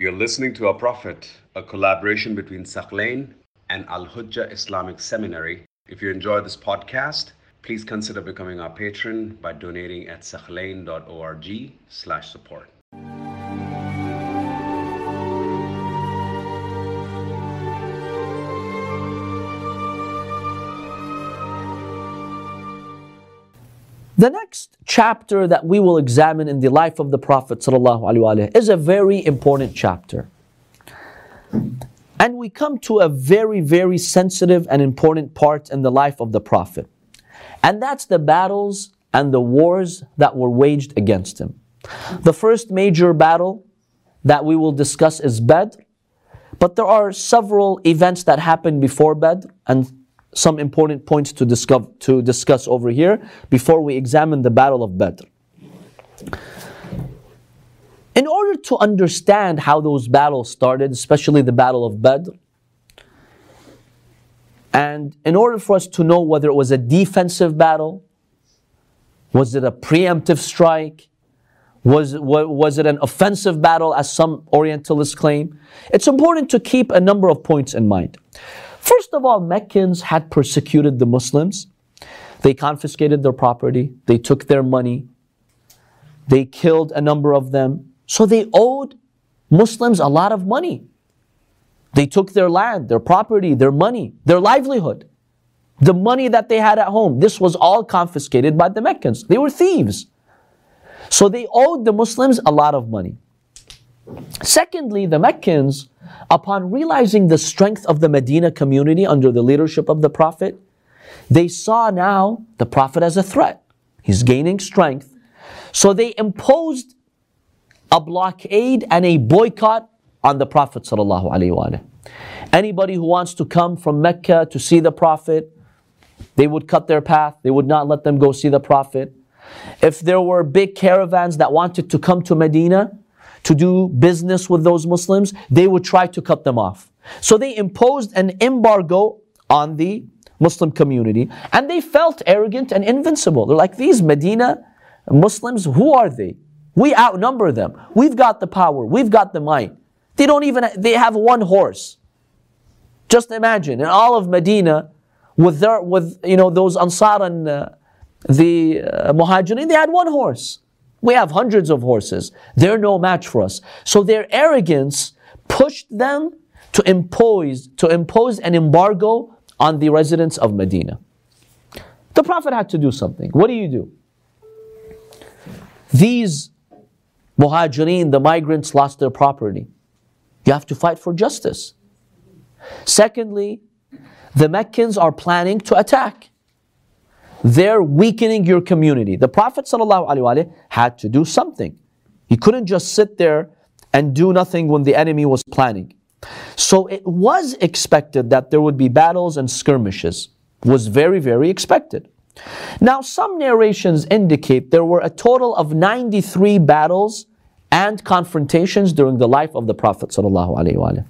You're listening to Our Prophet, a collaboration between Thaqlain and Al Hujjah Islamic Seminary. If you enjoy this podcast, please consider becoming our patron by donating at thaqlain.org slash support. The next chapter that we will examine in the life of the Prophet is a very important chapter. And we come to a very, very sensitive and important part in the life of the Prophet. And that's the battles and the wars that were waged against him. The first major battle that we will discuss is Badr. But there are several events that happened before Badr and some important points to discuss, to discuss over here before we examine the Battle of Badr. In order to understand how those battles started, especially the Battle of Badr, and in order for us to know whether it was a defensive battle, was it a preemptive strike, was, was it an offensive battle, as some Orientalists claim, it's important to keep a number of points in mind. First of all, Meccans had persecuted the Muslims. They confiscated their property, they took their money, they killed a number of them. So they owed Muslims a lot of money. They took their land, their property, their money, their livelihood, the money that they had at home. This was all confiscated by the Meccans. They were thieves. So they owed the Muslims a lot of money. Secondly, the Meccans upon realizing the strength of the Medina community under the leadership of the Prophet, they saw now the Prophet as a threat. He's gaining strength. So they imposed a blockade and a boycott on the Prophet. Anybody who wants to come from Mecca to see the Prophet, they would cut their path. They would not let them go see the Prophet. If there were big caravans that wanted to come to Medina, to do business with those Muslims, they would try to cut them off. So they imposed an embargo on the Muslim community and they felt arrogant and invincible. They're like, these Medina Muslims, who are they? We outnumber them. We've got the power. We've got the might. They don't even, they have one horse. Just imagine, in all of Medina, with their, with, you know, those Ansar and uh, the uh, Muhajirin, they had one horse. We have hundreds of horses. They're no match for us. So their arrogance pushed them to impose, to impose an embargo on the residents of Medina. The Prophet had to do something. What do you do? These muhajirin, the migrants, lost their property. You have to fight for justice. Secondly, the Meccans are planning to attack they're weakening your community. The Prophet ﷺ had to do something. He couldn't just sit there and do nothing when the enemy was planning. So it was expected that there would be battles and skirmishes. Was very, very expected. Now, some narrations indicate there were a total of 93 battles and confrontations during the life of the Prophet. ﷺ.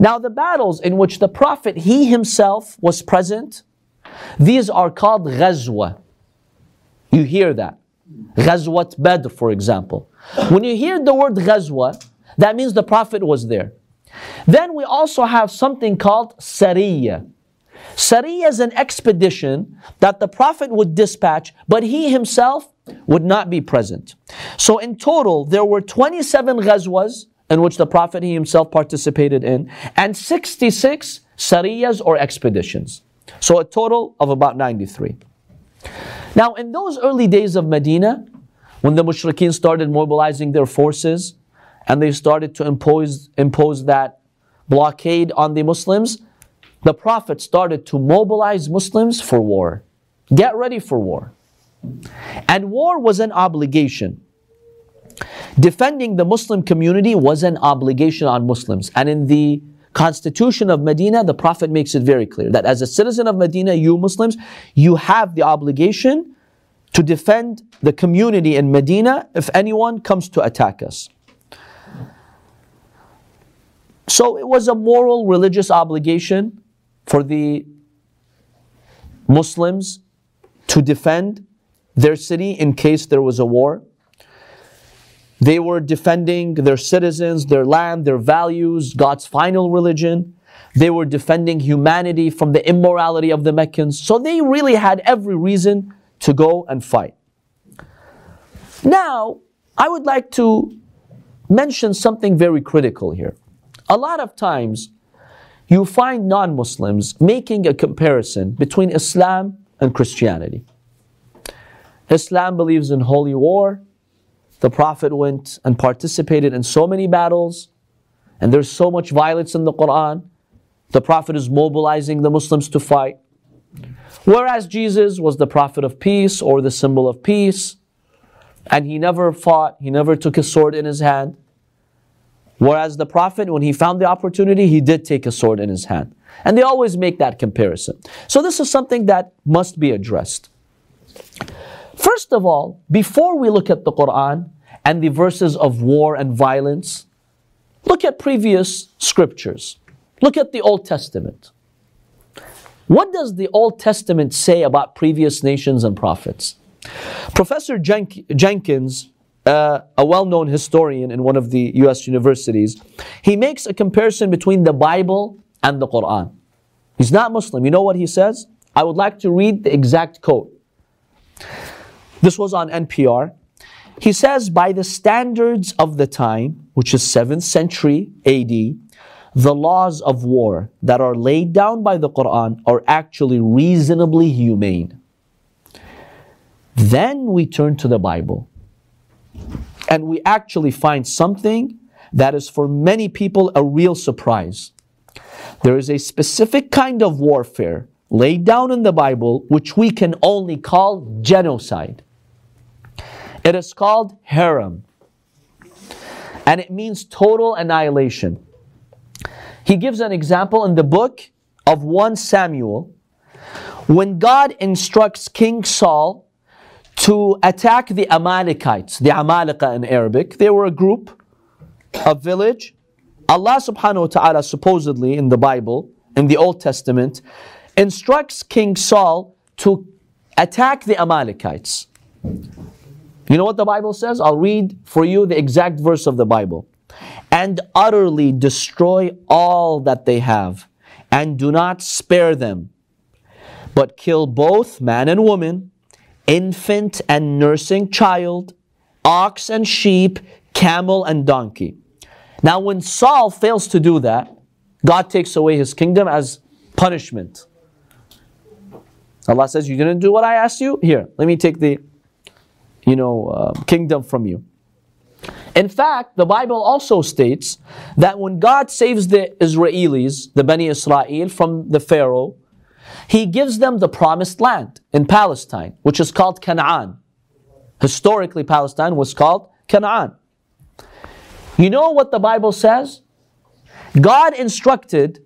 Now, the battles in which the Prophet, he himself was present, these are called ghazwa. You hear that. Ghazwat Badr, for example. When you hear the word ghazwa, that means the Prophet was there. Then we also have something called Sariya. Sariya is an expedition that the Prophet would dispatch, but he himself would not be present. So in total, there were 27 ghazwas in which the Prophet he himself participated in, and 66 sariyas or expeditions. So a total of about 93. Now, in those early days of Medina, when the mushrikeen started mobilizing their forces and they started to impose, impose that blockade on the Muslims, the Prophet started to mobilize Muslims for war. Get ready for war. And war was an obligation. Defending the Muslim community was an obligation on Muslims. And in the constitution of Medina, the Prophet makes it very clear that as a citizen of Medina, you Muslims, you have the obligation to defend the community in Medina if anyone comes to attack us. So it was a moral religious obligation for the Muslims to defend their city in case there was a war. They were defending their citizens, their land, their values, God's final religion. They were defending humanity from the immorality of the Meccans. So they really had every reason to go and fight. Now, I would like to mention something very critical here. A lot of times, you find non Muslims making a comparison between Islam and Christianity. Islam believes in holy war. The Prophet went and participated in so many battles, and there's so much violence in the Quran. The Prophet is mobilizing the Muslims to fight. Whereas Jesus was the Prophet of peace or the symbol of peace, and he never fought, he never took a sword in his hand. Whereas the Prophet, when he found the opportunity, he did take a sword in his hand. And they always make that comparison. So this is something that must be addressed. First of all, before we look at the Quran and the verses of war and violence, look at previous scriptures. Look at the Old Testament. What does the Old Testament say about previous nations and prophets? Professor Jenkins, uh, a well known historian in one of the US universities, he makes a comparison between the Bible and the Quran. He's not Muslim. You know what he says? I would like to read the exact quote. This was on NPR. He says, by the standards of the time, which is 7th century AD, the laws of war that are laid down by the Quran are actually reasonably humane. Then we turn to the Bible and we actually find something that is for many people a real surprise. There is a specific kind of warfare laid down in the Bible which we can only call genocide. It is called herem, and it means total annihilation. He gives an example in the book of 1 Samuel when God instructs King Saul to attack the Amalekites, the Amalekah in Arabic. They were a group, a village. Allah subhanahu wa ta'ala supposedly in the Bible, in the Old Testament, instructs King Saul to attack the Amalekites. You know what the Bible says? I'll read for you the exact verse of the Bible. And utterly destroy all that they have, and do not spare them, but kill both man and woman infant and nursing child, ox and sheep, camel and donkey. Now, when Saul fails to do that, God takes away his kingdom as punishment. Allah says, You didn't do what I asked you? Here, let me take the you know, uh, kingdom from you. In fact, the Bible also states that when God saves the Israelis, the Bani Israel, from the Pharaoh, he gives them the promised land in Palestine, which is called Canaan. Historically, Palestine was called Canaan. You know what the Bible says? God instructed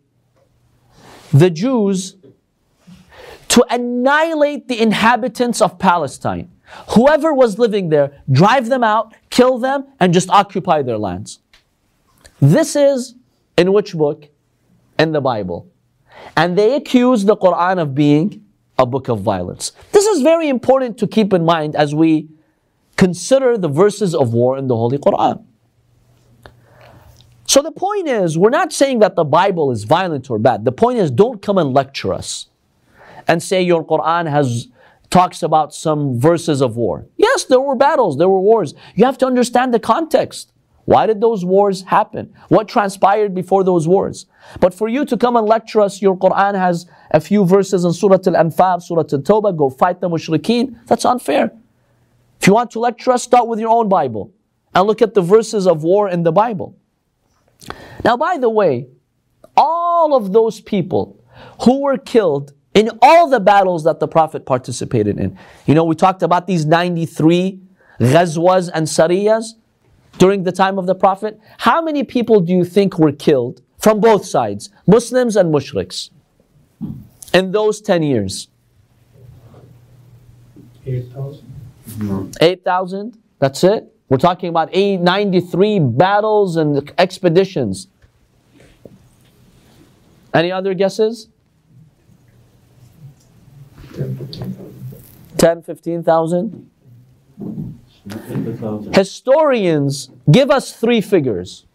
the Jews to annihilate the inhabitants of Palestine. Whoever was living there, drive them out, kill them, and just occupy their lands. This is in which book? In the Bible. And they accuse the Quran of being a book of violence. This is very important to keep in mind as we consider the verses of war in the Holy Quran. So the point is, we're not saying that the Bible is violent or bad. The point is, don't come and lecture us and say your Quran has talks about some verses of war. Yes, there were battles, there were wars. You have to understand the context. Why did those wars happen? What transpired before those wars? But for you to come and lecture us, your Quran has a few verses in Surah Al-Anfal, Surah Al-Tawbah, go fight the mushrikeen. That's unfair. If you want to lecture us, start with your own Bible and look at the verses of war in the Bible. Now, by the way, all of those people who were killed in all the battles that the Prophet participated in. You know, we talked about these 93 ghazwas and sariyas during the time of the Prophet? How many people do you think were killed from both sides, Muslims and mushriks, in those 10 years? 8,000. 8,000? That's it? We're talking about 93 battles and expeditions. Any other guesses? 10, 15,000. Historians give us three figures.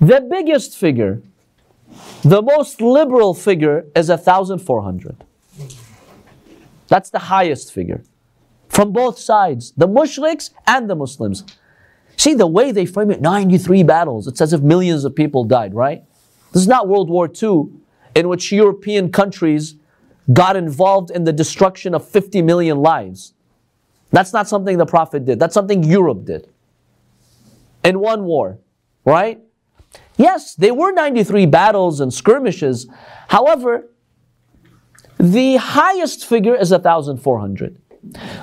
The biggest figure, the most liberal figure, is 1,400. That's the highest figure. From both sides, the mushriks and the Muslims. See the way they frame it 93 battles. It's as if millions of people died, right? This is not World War II, in which European countries got involved in the destruction of 50 million lives. That's not something the Prophet did. That's something Europe did. In one war, right? Yes, there were 93 battles and skirmishes. However, the highest figure is 1,400.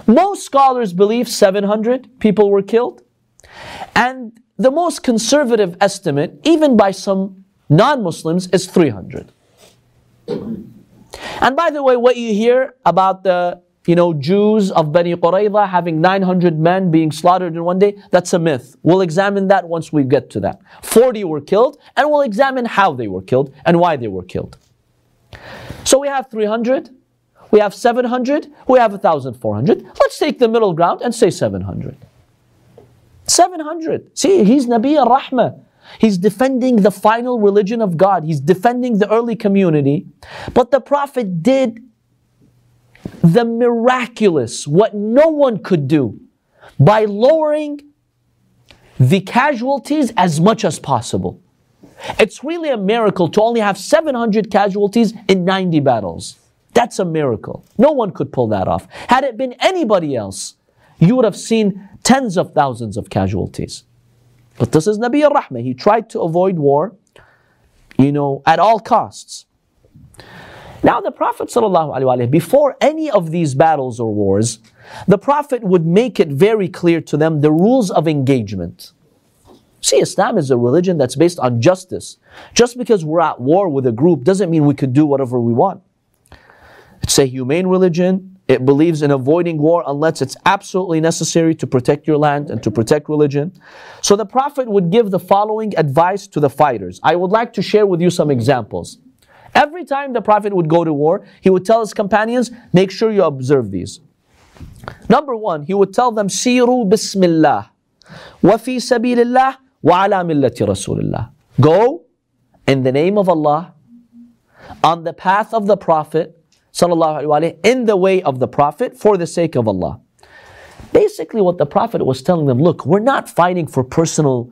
Most scholars believe 700 people were killed. And the most conservative estimate, even by some non Muslims, is 300. And by the way, what you hear about the you know, Jews of Bani Qurayza having 900 men being slaughtered in one day, that's a myth. We'll examine that once we get to that. 40 were killed, and we'll examine how they were killed and why they were killed. So we have 300, we have 700, we have 1,400. Let's take the middle ground and say 700. 700. See, he's Nabi al-Rahmah. He's defending the final religion of God. He's defending the early community. But the Prophet did the miraculous, what no one could do, by lowering the casualties as much as possible. It's really a miracle to only have 700 casualties in 90 battles. That's a miracle. No one could pull that off. Had it been anybody else, you would have seen tens of thousands of casualties. But this is Nabi al-Rahmah. He tried to avoid war, you know, at all costs. Now the Prophet ﷺ, before any of these battles or wars, the Prophet would make it very clear to them the rules of engagement. See, Islam is a religion that's based on justice. Just because we're at war with a group doesn't mean we could do whatever we want. It's a humane religion. It believes in avoiding war unless it's absolutely necessary to protect your land and to protect religion. So the Prophet would give the following advice to the fighters. I would like to share with you some examples. Every time the Prophet would go to war, he would tell his companions, make sure you observe these. Number one, he would tell them, Siru Bismillah, wa fi sabilillah, wa ala millati Rasulillah. Go in the name of Allah, on the path of the Prophet, sallallahu alaihi in the way of the Prophet for the sake of Allah. Basically, what the Prophet was telling them look, we're not fighting for personal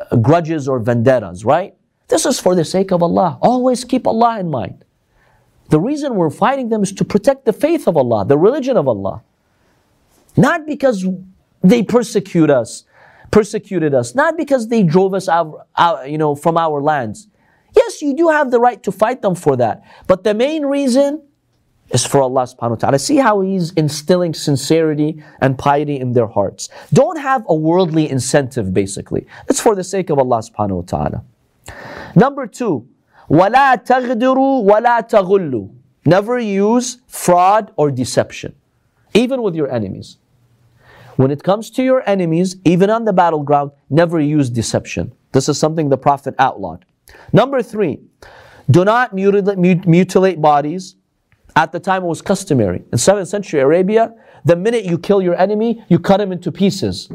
uh, grudges or vendettas, right? This is for the sake of Allah. Always keep Allah in mind. The reason we're fighting them is to protect the faith of Allah, the religion of Allah. Not because they persecute us, persecuted us, not because they drove us out, out you know, from our lands. Yes, you do have the right to fight them for that. But the main reason is for Allah subhanahu wa ta'ala. See how He's instilling sincerity and piety in their hearts. Don't have a worldly incentive, basically. It's for the sake of Allah subhanahu wa ta'ala. Number two, وَلَا تَغْدِرُوا وَلَا تَغُلُّوا Never use fraud or deception, even with your enemies. When it comes to your enemies, even on the battleground, never use deception. This is something the Prophet outlawed. Number three, do not mutilate, mutilate bodies at the time, it was customary. In 7th century Arabia, the minute you kill your enemy, you cut him into pieces.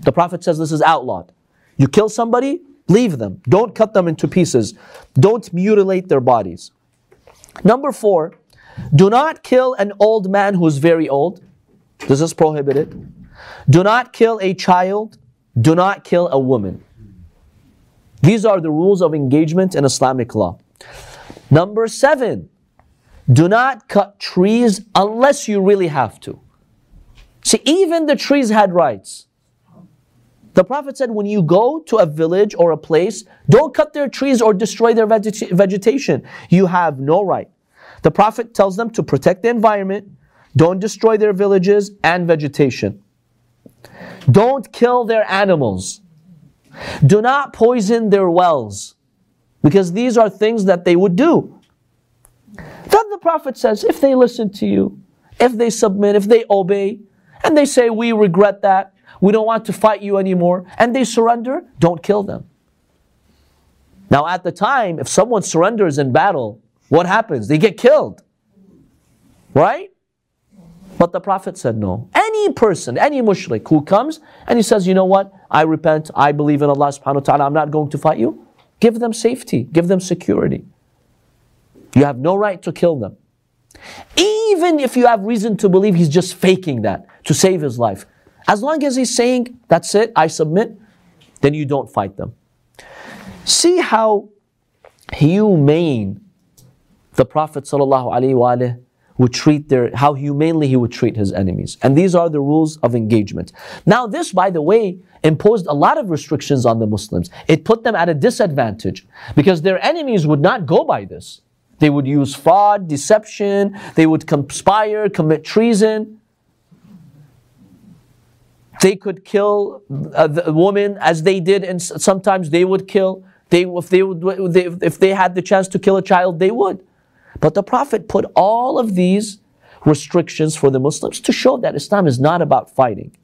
The Prophet says this is outlawed. You kill somebody, leave them. Don't cut them into pieces. Don't mutilate their bodies. Number four, do not kill an old man who's very old. This is prohibited. Do not kill a child. Do not kill a woman. These are the rules of engagement in Islamic law. Number seven, do not cut trees unless you really have to. See, even the trees had rights. The Prophet said, when you go to a village or a place, don't cut their trees or destroy their vegeta- vegetation. You have no right. The Prophet tells them to protect the environment, don't destroy their villages and vegetation. Don't kill their animals. Do not poison their wells, because these are things that they would do. Then the Prophet says, if they listen to you, if they submit, if they obey, and they say, we regret that, we don't want to fight you anymore, and they surrender, don't kill them. Now, at the time, if someone surrenders in battle, what happens? They get killed. Right? But the Prophet said no. Any person, any mushrik who comes and he says, you know what, I repent, I believe in Allah subhanahu wa ta'ala, I'm not going to fight you, give them safety, give them security. You have no right to kill them. Even if you have reason to believe he's just faking that to save his life. As long as he's saying, that's it, I submit, then you don't fight them. See how humane the Prophet ﷺ would treat their, how humanely he would treat his enemies. And these are the rules of engagement. Now, this, by the way, imposed a lot of restrictions on the Muslims. It put them at a disadvantage because their enemies would not go by this. They would use fraud, deception, they would conspire, commit treason. They could kill uh, the woman as they did, and sometimes they would kill. They, if, they would, they, if they had the chance to kill a child, they would. But the Prophet put all of these restrictions for the Muslims to show that Islam is not about fighting.